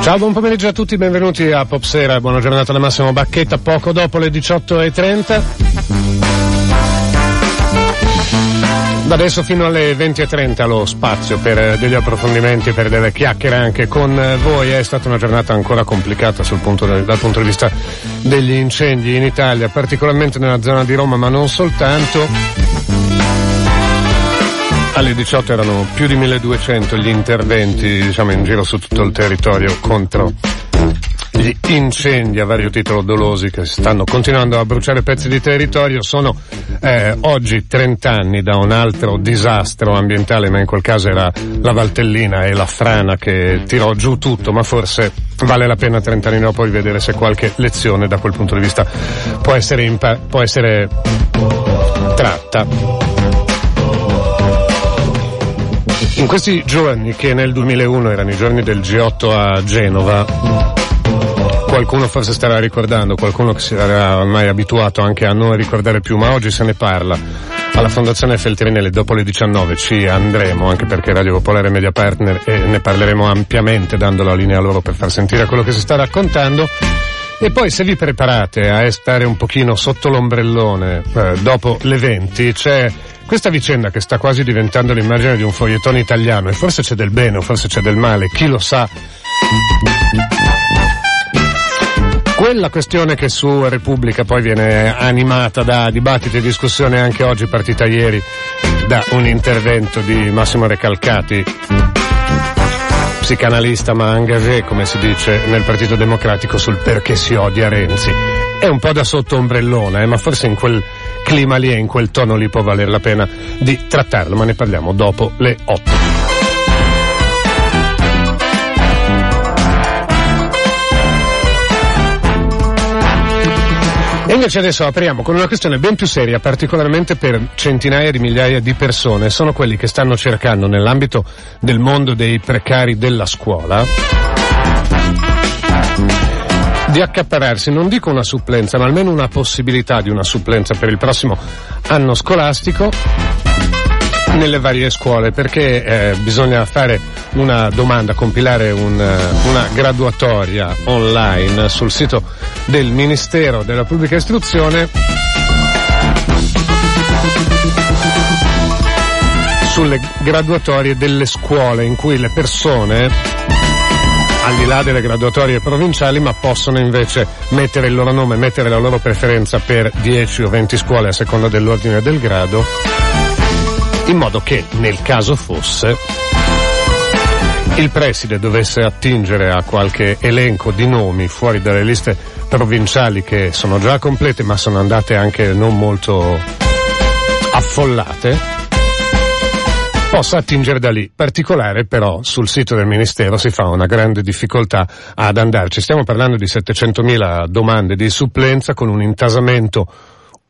Ciao, buon pomeriggio a tutti, benvenuti a Popsera, buona giornata da Massimo Bacchetta, poco dopo le 18.30. Da adesso fino alle 20.30 lo spazio per degli approfondimenti, per delle chiacchiere anche con voi. È stata una giornata ancora complicata punto dal punto di vista degli incendi in Italia, particolarmente nella zona di Roma, ma non soltanto. Alle 18 erano più di 1200 gli interventi diciamo, in giro su tutto il territorio contro gli incendi a vario titolo dolosi che stanno continuando a bruciare pezzi di territorio. Sono eh, oggi 30 anni da un altro disastro ambientale, ma in quel caso era la Valtellina e la frana che tirò giù tutto, ma forse vale la pena 30 anni dopo rivedere se qualche lezione da quel punto di vista può essere, impa- può essere tratta. In questi giorni, che nel 2001 erano i giorni del G8 a Genova, qualcuno forse starà ricordando, qualcuno che si era ormai abituato anche a non ricordare più, ma oggi se ne parla. Alla Fondazione Feltrinelli dopo le 19 ci andremo, anche perché Radio Popolare media partner e ne parleremo ampiamente dando la linea a loro per far sentire quello che si sta raccontando. E poi se vi preparate a stare un pochino sotto l'ombrellone eh, dopo le 20 c'è questa vicenda che sta quasi diventando l'immagine di un fogliettone italiano, e forse c'è del bene o forse c'è del male, chi lo sa. Quella questione che su Repubblica poi viene animata da dibattiti e discussione anche oggi partita ieri da un intervento di Massimo Recalcati, psicanalista ma engagé, come si dice nel Partito Democratico, sul perché si odia Renzi. È un po' da sotto ombrellone, eh, ma forse in quel clima lì e in quel tono lì può valere la pena di trattarlo, ma ne parliamo dopo le 8. Invece adesso apriamo con una questione ben più seria, particolarmente per centinaia di migliaia di persone. Sono quelli che stanno cercando nell'ambito del mondo dei precari della scuola di accapararsi, non dico una supplenza, ma almeno una possibilità di una supplenza per il prossimo anno scolastico nelle varie scuole perché eh, bisogna fare una domanda, compilare un, eh, una graduatoria online sul sito del Ministero della Pubblica Istruzione. Sulle graduatorie delle scuole in cui le persone al di là delle graduatorie provinciali, ma possono invece mettere il loro nome, mettere la loro preferenza per 10 o 20 scuole a seconda dell'ordine del grado, in modo che nel caso fosse il preside dovesse attingere a qualche elenco di nomi fuori dalle liste provinciali che sono già complete ma sono andate anche non molto affollate, possa attingere da lì. Particolare però sul sito del Ministero si fa una grande difficoltà ad andarci. Stiamo parlando di 700.000 domande di supplenza con un intasamento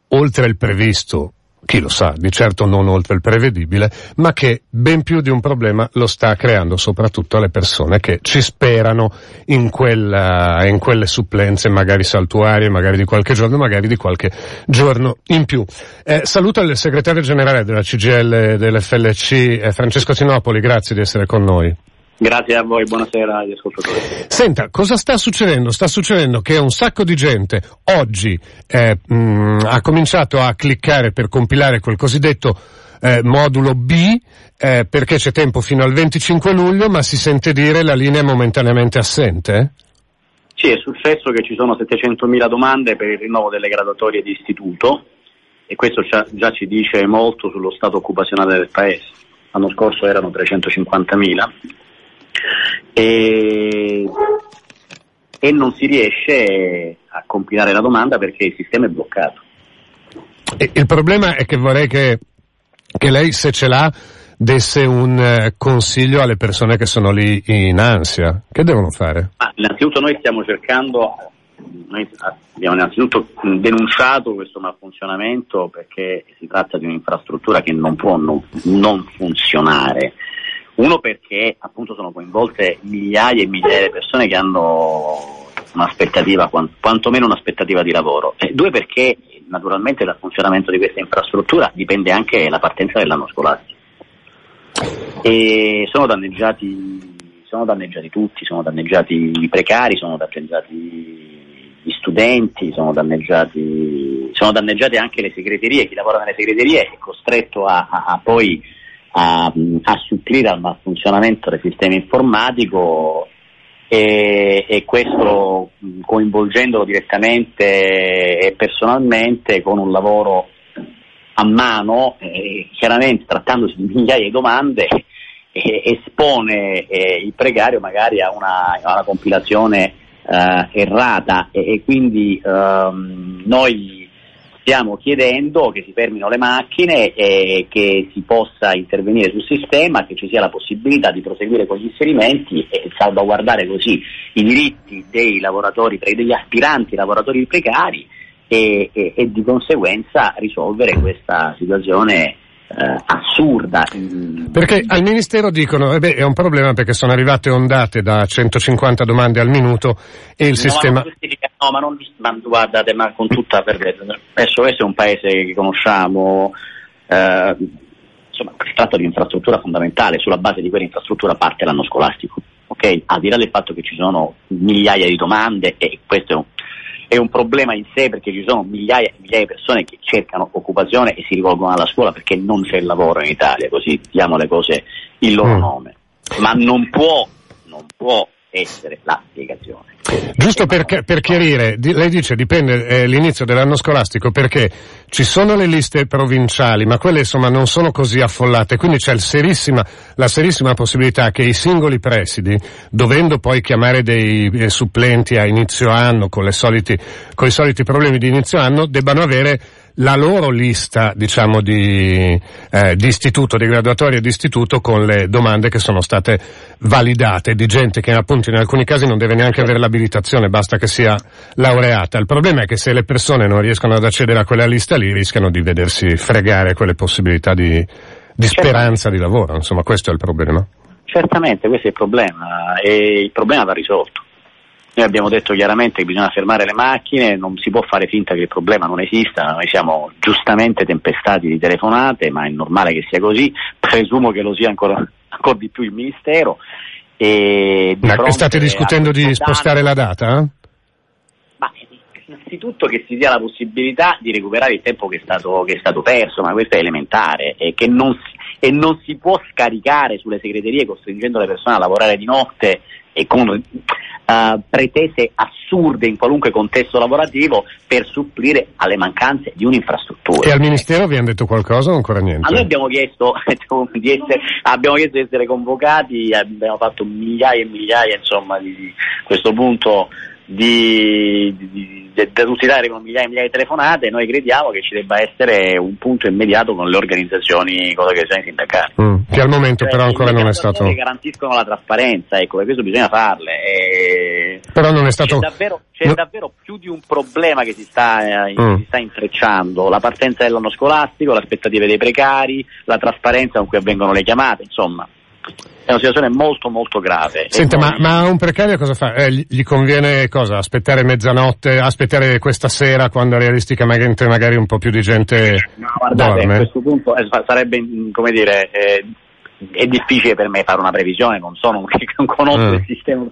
oltre il previsto chi lo sa, di certo non oltre il prevedibile, ma che ben più di un problema lo sta creando soprattutto alle persone che ci sperano in, quella, in quelle supplenze magari saltuarie, magari di qualche giorno, magari di qualche giorno in più. Eh, saluto il segretario generale della CGL dell'FLC, eh, Francesco Sinopoli, grazie di essere con noi. Grazie a voi, buonasera agli ascoltatori. Senta, cosa sta succedendo? Sta succedendo che un sacco di gente oggi eh, mh, ha cominciato a cliccare per compilare quel cosiddetto eh, modulo B eh, perché c'è tempo fino al 25 luglio, ma si sente dire la linea è momentaneamente assente? Sì, è successo che ci sono 700.000 domande per il rinnovo delle graduatorie di istituto e questo già ci dice molto sullo stato occupazionale del Paese. L'anno scorso erano 350.000 e, e non si riesce a compilare la domanda perché il sistema è bloccato. Il problema è che vorrei che, che lei, se ce l'ha, desse un eh, consiglio alle persone che sono lì in ansia. Che devono fare? Ah, innanzitutto noi stiamo cercando noi abbiamo innanzitutto denunciato questo malfunzionamento perché si tratta di un'infrastruttura che non può non, non funzionare. Uno perché appunto sono coinvolte migliaia e migliaia di persone che hanno un'aspettativa, quantomeno un'aspettativa di lavoro. E due perché naturalmente dal funzionamento di questa infrastruttura dipende anche la partenza dell'anno scolastico. E sono danneggiati, sono danneggiati tutti, sono danneggiati i precari, sono danneggiati gli studenti, sono danneggiati, sono danneggiate anche le segreterie, chi lavora nelle segreterie è costretto a, a, a poi a, a supplire al malfunzionamento del sistema informatico e, e, questo coinvolgendolo direttamente e personalmente con un lavoro a mano, eh, chiaramente trattandosi di migliaia di domande, eh, espone eh, il precario magari a una, a una compilazione eh, errata. E, e quindi ehm, noi stiamo chiedendo che si fermino le macchine e che si possa intervenire sul sistema, che ci sia la possibilità di proseguire con gli inserimenti e salvaguardare così i diritti dei lavoratori, degli aspiranti lavoratori precari e, e, e di conseguenza risolvere questa situazione eh, assurda. Perché al Ministero dicono, eh beh, è un problema perché sono arrivate ondate da 150 domande al minuto e il no, sistema... no, ma non ma, guardate, ma con tutta perdete. Adesso questo è un paese che conosciamo, eh, insomma, si tratta di infrastruttura fondamentale, sulla base di quell'infrastruttura parte l'anno scolastico. Okay? Al di là del fatto che ci sono migliaia di domande e questo è un è un problema in sé perché ci sono migliaia e migliaia di persone che cercano occupazione e si rivolgono alla scuola perché non c'è lavoro in Italia, così diamo le cose il loro mm. nome. Ma non può, non può essere la spiegazione. Giusto per, per chiarire, di, lei dice dipende eh, l'inizio dell'anno scolastico perché ci sono le liste provinciali, ma quelle insomma non sono così affollate, quindi c'è serissima, la serissima possibilità che i singoli presidi, dovendo poi chiamare dei eh, supplenti a inizio anno con, soliti, con i soliti problemi di inizio anno, debbano avere la loro lista, diciamo, di, eh, di istituto, di graduatoria di istituto con le domande che sono state validate di gente che appunto in alcuni casi non deve neanche avere l'abilitazione, basta che sia laureata. Il problema è che se le persone non riescono ad accedere a quella lista lì rischiano di vedersi fregare quelle possibilità di, di speranza di lavoro, insomma questo è il problema. Certamente, questo è il problema e il problema va risolto. Noi abbiamo detto chiaramente che bisogna fermare le macchine, non si può fare finta che il problema non esista, noi siamo giustamente tempestati di telefonate, ma è normale che sia così, presumo che lo sia ancora, ancora di più il Ministero. E ma state discutendo di spostare la data? Ma innanzitutto che si dia la possibilità di recuperare il tempo che è stato, che è stato perso, ma questo è elementare, e che non si, e non si può scaricare sulle segreterie costringendo le persone a lavorare di notte e con uh, pretese assurde in qualunque contesto lavorativo per supplire alle mancanze di un'infrastruttura. E al Ministero vi hanno detto qualcosa o ancora niente? A noi abbiamo chiesto, di essere, abbiamo chiesto di essere convocati, abbiamo fatto migliaia e migliaia insomma, di, a questo punto di, di, di, da dati con migliaia e migliaia di telefonate, noi crediamo che ci debba essere un punto immediato con le organizzazioni, con le organizzazioni sindacali. Mm, che al momento cioè, però ancora non è stato... Che garantiscono la trasparenza, ecco, e questo bisogna farle. E... Però non è stato... C'è davvero, c'è no. davvero più di un problema che si sta, eh, mm. si sta intrecciando, la partenza dell'anno scolastico, le aspettative dei precari, la trasparenza con cui avvengono le chiamate, insomma è una situazione molto molto grave. Senta, poi... ma, ma, un precario cosa fa? Eh, gli, conviene cosa? Aspettare mezzanotte, aspettare questa sera quando realisticamente magari un po' più di gente no, guardate, dorme? a questo punto eh, sarebbe, come dire, eh, è difficile per me fare una previsione, non sono non conosco mm. il sistema,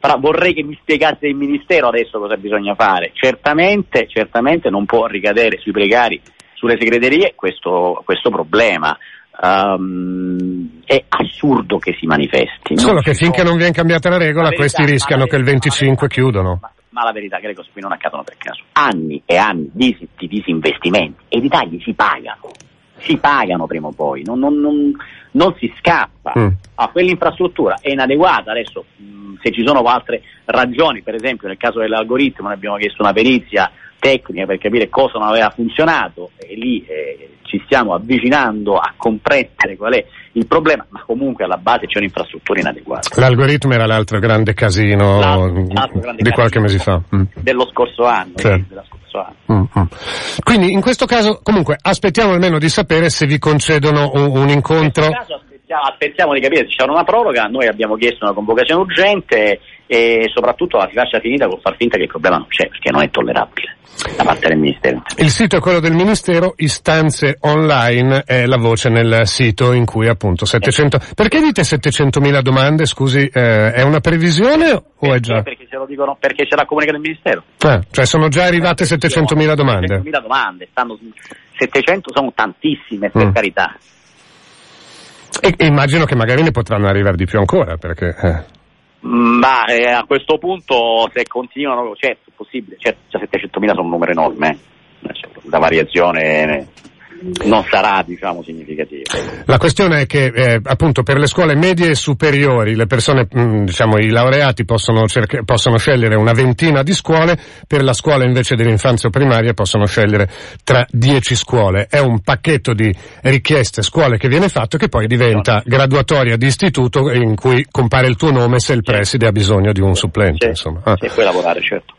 però vorrei che mi spiegasse il Ministero adesso cosa bisogna fare. Certamente, certamente non può ricadere sui precari, sulle segreterie questo, questo problema um, è assurdo che si manifesti. Solo che finché non viene cambiata la regola, la verità, questi rischiano verità, che il 25 chiudono. Ma, ma, la verità, Greco, qui non accadono per caso. Anni e anni di, di disinvestimenti e i tagli si pagano. Si pagano prima o poi, non, non, non, non si scappa. Mm. Ah, quell'infrastruttura è inadeguata. Adesso, mh, se ci sono altre ragioni, per esempio nel caso dell'algoritmo, noi abbiamo chiesto una perizia tecnica per capire cosa non aveva funzionato e lì eh, ci stiamo avvicinando a comprendere qual è il problema, ma comunque alla base c'è un'infrastruttura inadeguata. L'algoritmo era l'altro grande casino l'altro, l'altro grande di qualche mese fa. Mm. Dello scorso anno. Cioè. Scorso anno. Mm, mm. Quindi in questo caso comunque aspettiamo almeno di sapere se vi concedono un, un incontro. In questo caso aspettiamo, di capire se c'è una proroga, noi abbiamo chiesto una convocazione urgente e soprattutto la si faccia finita con far finta che il problema non c'è, perché non è tollerabile da parte del Ministero. Il sito è quello del Ministero, istanze online è la voce nel sito in cui appunto 700... Perché dite 700.000 domande, scusi, eh, è una previsione o perché, è già? Perché ce lo dicono, perché ce l'ha comunicato il Ministero. Ah, cioè sono già arrivate 700.000 domande? 700.000 domande, stanno, 700 sono tantissime, per mm. carità. E, e, immagino che magari ne potranno arrivare di più ancora, perché... Eh. Ma eh, a questo punto se continuano, certo, è possibile, certo, 700.000 sono un numero enorme, eh. la variazione non sarà diciamo significativa. La questione è che eh, appunto per le scuole medie e superiori le persone, mh, mm, diciamo i laureati possono, cerca- possono, scegliere una ventina di scuole, per la scuola invece dell'infanzia primaria possono scegliere tra dieci scuole. È un pacchetto di richieste scuole che viene fatto che poi diventa graduatoria di istituto in cui compare il tuo nome se il preside ha bisogno di un supplente. Sì, insomma. Ah. Sì, puoi lavorare certo.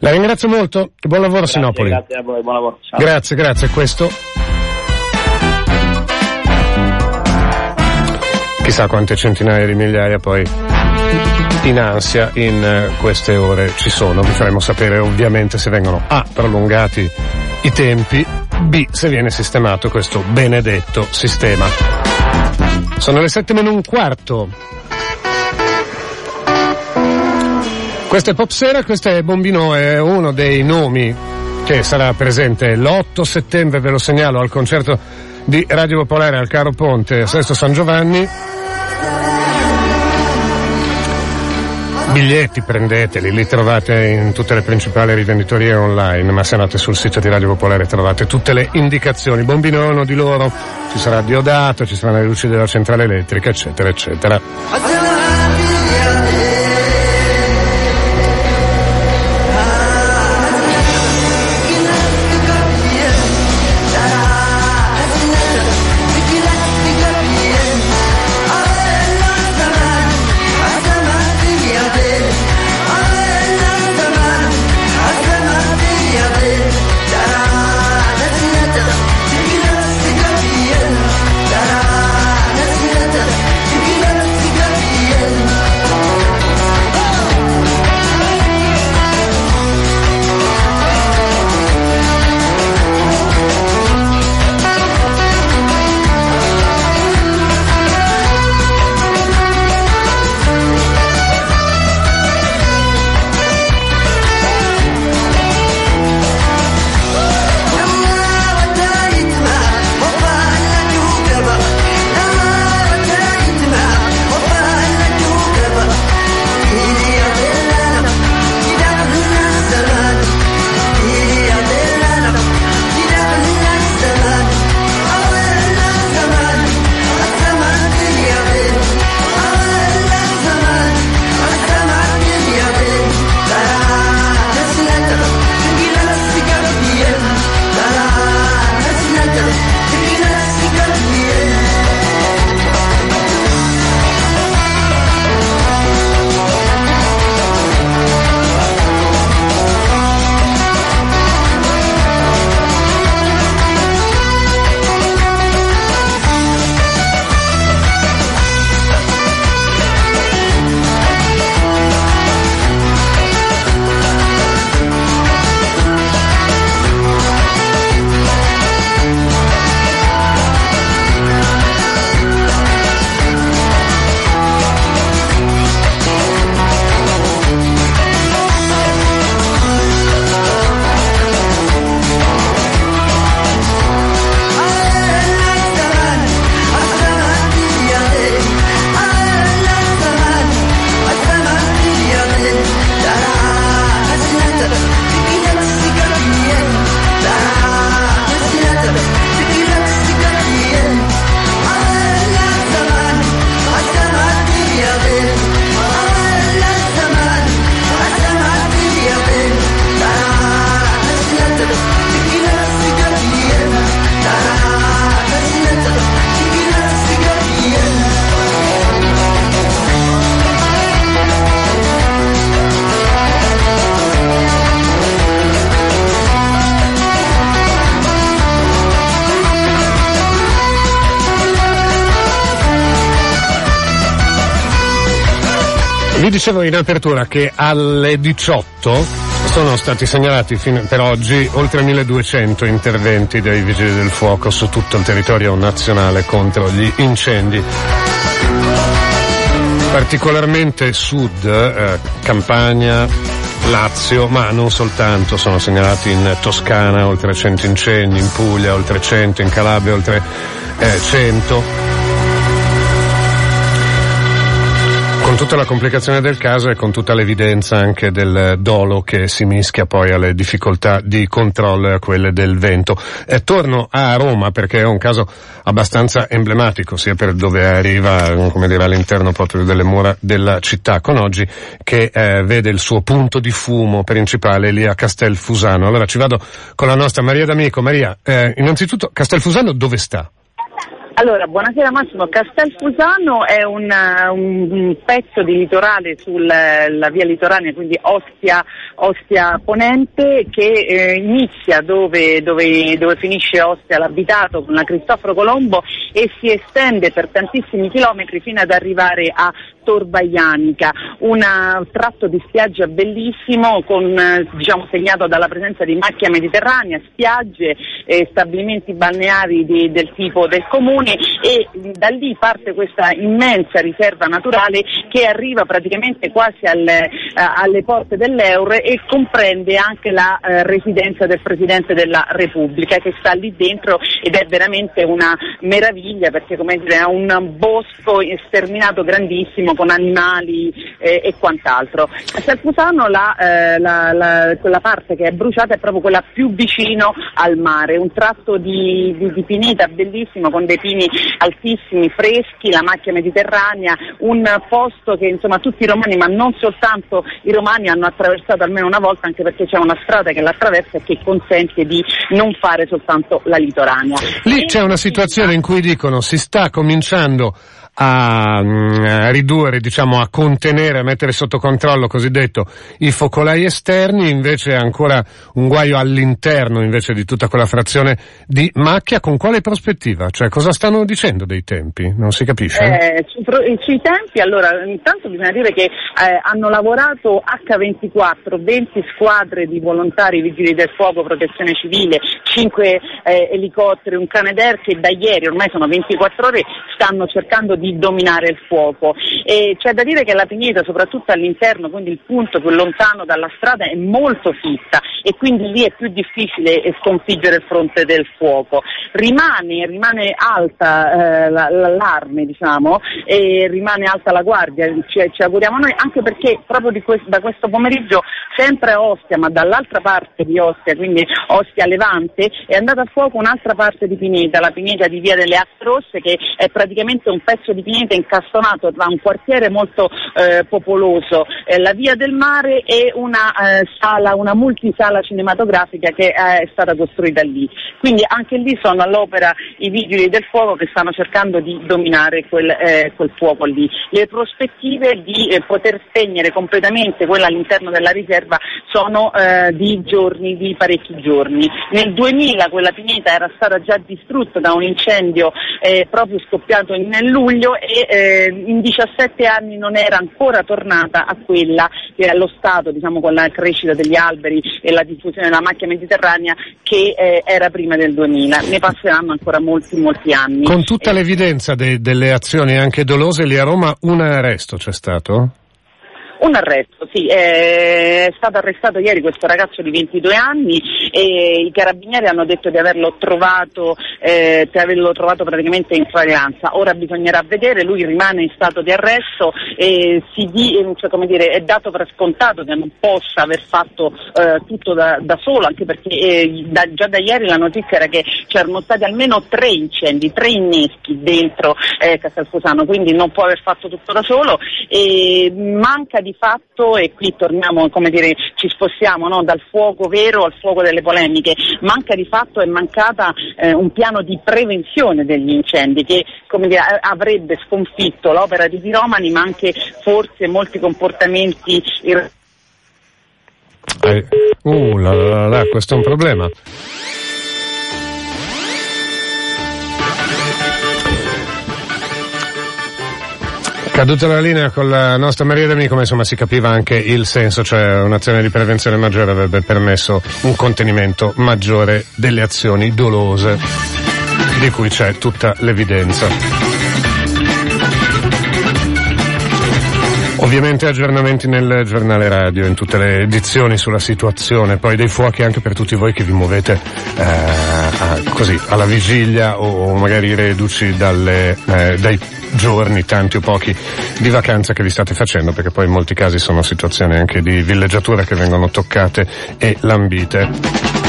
La ringrazio molto, buon lavoro grazie, Sinopoli. Grazie a voi, buon lavoro. Ciao. Grazie, grazie. Questo chissà quante centinaia di migliaia poi in ansia in eh, queste ore ci sono. Vi faremo sapere ovviamente se vengono A prolungati i tempi, B se viene sistemato questo benedetto sistema. Sono le sette meno un quarto. Questo è Pop Sera, questo è Bombino, è uno dei nomi che sarà presente l'8 settembre, ve lo segnalo, al concerto di Radio Popolare al Caro Ponte a Sesto San Giovanni. Biglietti prendeteli, li trovate in tutte le principali rivenditorie online, ma se andate sul sito di Radio Popolare trovate tutte le indicazioni. Bombino uno di loro, ci sarà Diodato, ci saranno le luci della centrale elettrica, eccetera, eccetera. Vi dicevo in apertura che alle 18 sono stati segnalati per oggi oltre 1200 interventi dei vigili del fuoco su tutto il territorio nazionale contro gli incendi. Particolarmente sud, eh, Campania, Lazio, ma non soltanto, sono segnalati in Toscana oltre 100 incendi, in Puglia oltre 100, in Calabria oltre eh, 100. Con tutta la complicazione del caso e con tutta l'evidenza anche del dolo che si mischia poi alle difficoltà di controllo e a quelle del vento. E torno a Roma perché è un caso abbastanza emblematico sia per dove arriva, come dire, all'interno proprio delle mura della città, con oggi che eh, vede il suo punto di fumo principale lì a Castelfusano. Allora ci vado con la nostra Maria D'Amico. Maria, eh, innanzitutto Castelfusano dove sta? Allora, buonasera Massimo. Castelfusano è un, un pezzo di litorale sulla via litoranea, quindi Ostia, Ostia Ponente, che eh, inizia dove, dove, dove, finisce Ostia l'abitato con la Cristoforo Colombo e si estende per tantissimi chilometri fino ad arrivare a Torvaianica, un tratto di spiaggia bellissimo con, diciamo, segnato dalla presenza di macchia mediterranea, spiagge, eh, stabilimenti balneari di, del tipo del comune e da lì parte questa immensa riserva naturale che arriva praticamente quasi alle, uh, alle porte dell'Eur e comprende anche la uh, residenza del Presidente della Repubblica che sta lì dentro ed è veramente una meraviglia perché come dire, è un bosco sterminato grandissimo con animali eh, e quant'altro. A Salfusano la, eh, la, la, quella parte che è bruciata è proprio quella più vicino al mare, un tratto di, di, di pineta bellissimo con dei pini altissimi, freschi, la macchia mediterranea, un posto che insomma tutti i romani, ma non soltanto i romani, hanno attraversato almeno una volta, anche perché c'è una strada che l'attraversa e che consente di non fare soltanto la litoranea. Lì c'è una situazione in cui dicono si sta cominciando a, mm, a ridurre, diciamo, a contenere, a mettere sotto controllo cosiddetto i focolai esterni, invece ancora un guaio all'interno invece di tutta quella frazione di macchia, con quale prospettiva? Cioè cosa stanno dicendo dei tempi? Non si capisce? Eh, su, sui tempi, allora, intanto bisogna dire che eh, hanno lavorato H24, 20 squadre di volontari, vigili del fuoco, protezione civile, 5 eh, elicotteri, un Canadair che da ieri, ormai sono 24 ore, stanno cercando di di dominare il fuoco. E c'è da dire che la pineta, soprattutto all'interno, quindi il punto più lontano dalla strada, è molto fitta e quindi lì è più difficile sconfiggere il fronte del fuoco. Rimane, rimane alta eh, l'allarme, diciamo, e rimane alta la guardia, ci, ci auguriamo noi, anche perché proprio questo, da questo pomeriggio sempre a Ostia, ma dall'altra parte di Ostia, quindi Ostia Levante, è andata a fuoco un'altra parte di Pineta, la Pineta di Via delle Aste Rosse, che è praticamente un pezzo di Pineta incastonato tra un quartiere molto eh, popoloso, eh, la Via del Mare e una eh, sala, una multisala cinematografica che è stata costruita lì. Quindi anche lì sono all'opera i vigili del fuoco che stanno cercando di dominare quel, eh, quel fuoco lì. Le prospettive di eh, poter spegnere completamente quella all'interno della riserva sono eh, di giorni, di parecchi giorni. Nel 2000 quella pineta era stata già distrutta da un incendio proprio scoppiato nel luglio figlio e eh, in 17 anni non era ancora tornata a quella che è allo stato, diciamo, con la crescita degli alberi e la diffusione della macchia mediterranea che eh, era prima del 2000. Ne passeranno ancora molti, molti anni. Con tutta eh, l'evidenza de- delle azioni anche dolose, lì a Roma un arresto c'è stato? Un arresto, sì, è stato arrestato ieri questo ragazzo di 22 anni e i carabinieri hanno detto di averlo trovato, eh, di averlo trovato praticamente in flagranza. Ora bisognerà vedere, lui rimane in stato di arresto e di, cioè, dire, è dato per scontato che non possa aver fatto eh, tutto da, da, solo, anche perché eh, da, già da ieri la notizia era che c'erano stati almeno tre incendi, tre inneschi dentro eh, Castelfusano, quindi non può aver fatto tutto da solo e manca di fatto, e qui torniamo, come dire, ci spostiamo no? dal fuoco vero al fuoco delle polemiche, manca di fatto è mancata eh, un piano di prevenzione degli incendi che dire, avrebbe sconfitto l'opera di Piromani ma anche forse molti comportamenti ir- eh, uh, la, la, la, questo è un problema. Caduta la linea con la nostra Maria D'Amico, ma insomma si capiva anche il senso, cioè un'azione di prevenzione maggiore avrebbe permesso un contenimento maggiore delle azioni dolose, di cui c'è tutta l'evidenza. Ovviamente aggiornamenti nel giornale radio, in tutte le edizioni sulla situazione, poi dei fuochi anche per tutti voi che vi muovete eh, così alla vigilia o magari reduci dalle, eh, dai giorni, tanti o pochi, di vacanza che vi state facendo, perché poi in molti casi sono situazioni anche di villeggiatura che vengono toccate e lambite.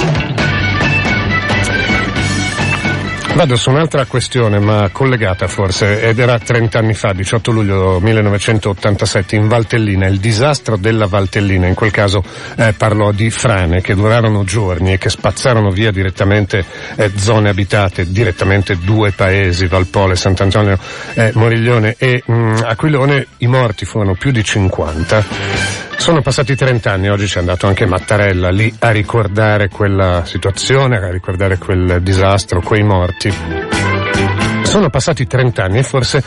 Vado su un'altra questione, ma collegata forse, ed era 30 anni fa, 18 luglio 1987, in Valtellina, il disastro della Valtellina, in quel caso eh, parlò di frane che durarono giorni e che spazzarono via direttamente eh, zone abitate, direttamente due paesi, Valpole, Sant'Antonio, eh, Moriglione e mh, mm, Aquilone, i morti furono più di 50. Sono passati 30 anni, oggi c'è andato anche Mattarella lì a ricordare quella situazione, a ricordare quel disastro, quei morti. Sono passati 30 anni e forse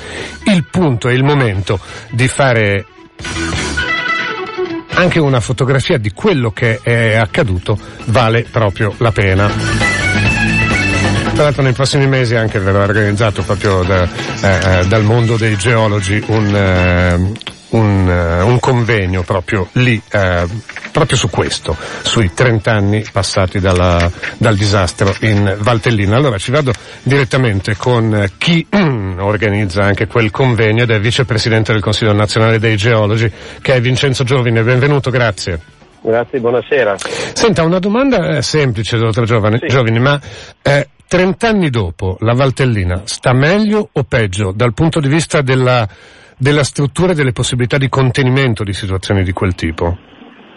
il punto e il momento di fare anche una fotografia di quello che è accaduto vale proprio la pena. Tra l'altro nei prossimi mesi anche verrà organizzato proprio da, eh, eh dal mondo dei geologi un, eh, un, uh, un convegno proprio lì, uh, proprio su questo, sui 30 anni passati dalla, dal disastro in Valtellina. Allora ci vado direttamente con chi mm, organizza anche quel convegno ed è vicepresidente del Consiglio nazionale dei geologi, che è Vincenzo Giovine. Benvenuto, grazie. Grazie, buonasera. Senta, una domanda eh, semplice, dottor Giovane, sì. Giovini, ma eh, 30 anni dopo la Valtellina sta meglio o peggio dal punto di vista della della struttura e delle possibilità di contenimento di situazioni di quel tipo?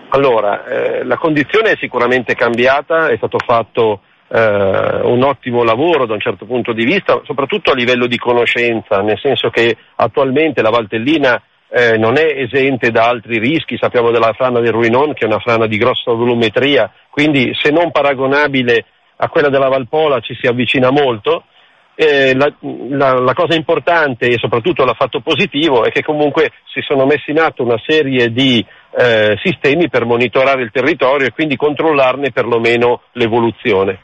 Allora, eh, la condizione è sicuramente cambiata, è stato fatto eh, un ottimo lavoro da un certo punto di vista, soprattutto a livello di conoscenza, nel senso che attualmente la Valtellina eh, non è esente da altri rischi, sappiamo della frana del Ruinon che è una frana di grossa volumetria, quindi se non paragonabile a quella della Valpola ci si avvicina molto, eh, la, la, la, cosa importante e soprattutto l'affatto positivo è che comunque si sono messi in atto una serie di eh, sistemi per monitorare il territorio e quindi controllarne perlomeno l'evoluzione.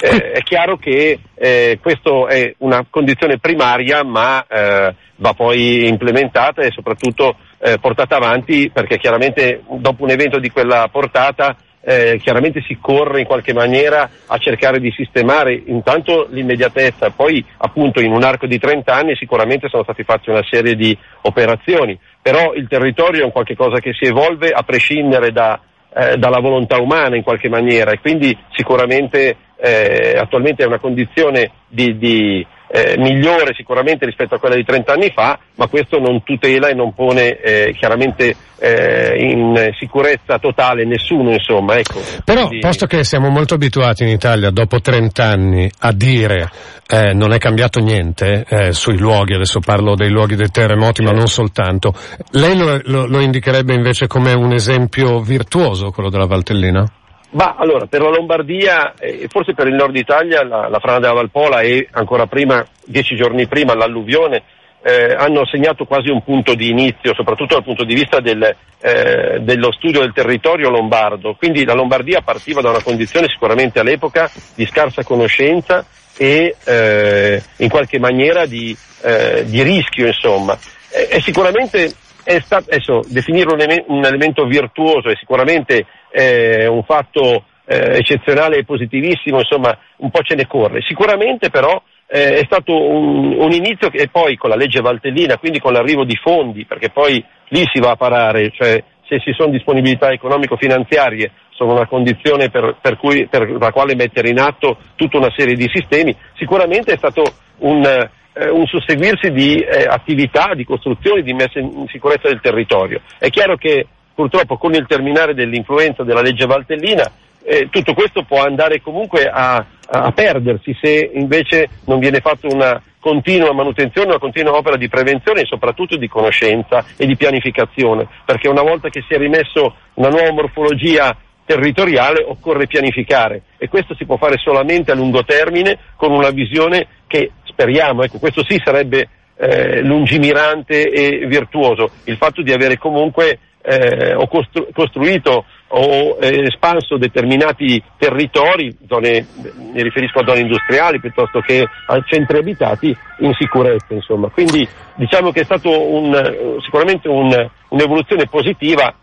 Eh, è chiaro che eh, questa è una condizione primaria ma eh, va poi implementata e soprattutto eh, portata avanti perché chiaramente dopo un evento di quella portata eh, chiaramente si corre in qualche maniera a cercare di sistemare intanto l'immediatezza, poi appunto in un arco di 30 anni sicuramente sono stati fatti una serie di operazioni, però il territorio è un qualche cosa che si evolve a prescindere da, eh, dalla volontà umana in qualche maniera e quindi sicuramente eh, attualmente è una condizione di, di eh, migliore sicuramente rispetto a quella di 30 anni fa, ma questo non tutela e non pone eh, chiaramente eh, in sicurezza totale nessuno, insomma. Ecco. Però, Quindi... posto che siamo molto abituati in Italia dopo 30 anni a dire eh, non è cambiato niente eh, sui luoghi, adesso parlo dei luoghi dei terremoti, ma non soltanto, lei lo, lo, lo indicherebbe invece come un esempio virtuoso, quello della Valtellina? Ma allora, per la Lombardia e forse per il nord Italia la, la frana della Valpola e ancora prima, dieci giorni prima, l'alluvione eh, hanno segnato quasi un punto di inizio, soprattutto dal punto di vista del, eh, dello studio del territorio lombardo. Quindi la Lombardia partiva da una condizione sicuramente all'epoca di scarsa conoscenza e eh, in qualche maniera di, eh, di rischio, insomma. E, sicuramente è stato, adesso, definire un, un elemento virtuoso è sicuramente eh, un fatto eh, eccezionale e positivissimo, insomma un po' ce ne corre. Sicuramente però eh, è stato un, un, inizio che poi con la legge Valtellina, quindi con l'arrivo di fondi, perché poi lì si va a parare, cioè se ci sono disponibilità economico-finanziarie sono una condizione per, per, cui, per, la quale mettere in atto tutta una serie di sistemi, sicuramente è stato un, eh, un susseguirsi di eh, attività, di costruzioni, di messa in sicurezza del territorio. È chiaro che purtroppo con il terminare dell'influenza della legge Valtellina eh, tutto questo può andare comunque a, a, perdersi se invece non viene fatta una continua manutenzione, una continua opera di prevenzione e soprattutto di conoscenza e di pianificazione, perché una volta che si è rimesso una nuova morfologia territoriale occorre pianificare e questo si può fare solamente a lungo termine con una visione che speriamo, ecco, questo sì sarebbe eh, lungimirante e virtuoso, il fatto di avere comunque eh, o costru- costruito o eh, espanso determinati territori, zone, mi riferisco a zone industriali piuttosto che a centri abitati, in sicurezza. Insomma. Quindi diciamo che è stato un, sicuramente un, un'evoluzione positiva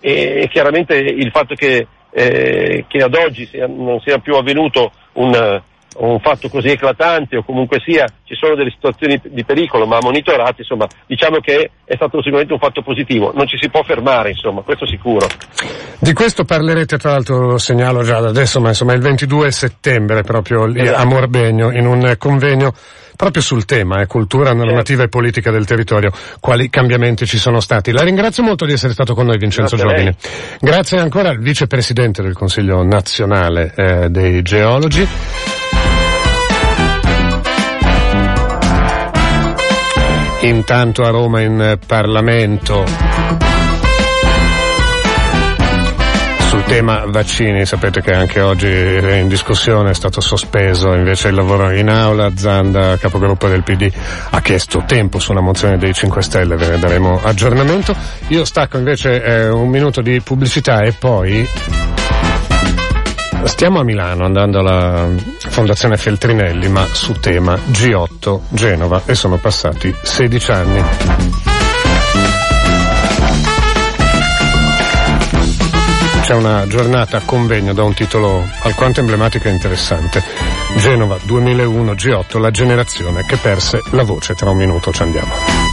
e, chiaramente il fatto che, eh, che ad oggi sia, non sia più avvenuto un, un fatto così eclatante o comunque sia ci sono delle situazioni di pericolo ma monitorate, insomma, diciamo che è stato sicuramente un fatto positivo, non ci si può fermare, insomma, questo sicuro. Di questo parlerete tra l'altro, lo segnalo già da adesso, ma insomma il 22 settembre proprio lì esatto. a Morbegno in un convegno proprio sul tema eh, cultura, normativa certo. e politica del territorio, quali cambiamenti ci sono stati. La ringrazio molto di essere stato con noi Vincenzo Grazie Giovine. Grazie ancora al vicepresidente del Consiglio nazionale eh, dei geologi. Intanto a Roma in Parlamento sul tema vaccini, sapete che anche oggi è in discussione, è stato sospeso invece il lavoro in aula, Zanda, capogruppo del PD, ha chiesto tempo su una mozione dei 5 Stelle, ve ne daremo aggiornamento. Io stacco invece eh, un minuto di pubblicità e poi Stiamo a Milano andando alla Fondazione Feltrinelli, ma su tema G8 Genova e sono passati 16 anni. C'è una giornata a convegno da un titolo alquanto emblematico e interessante. Genova 2001 G8, la generazione che perse la voce. Tra un minuto ci andiamo.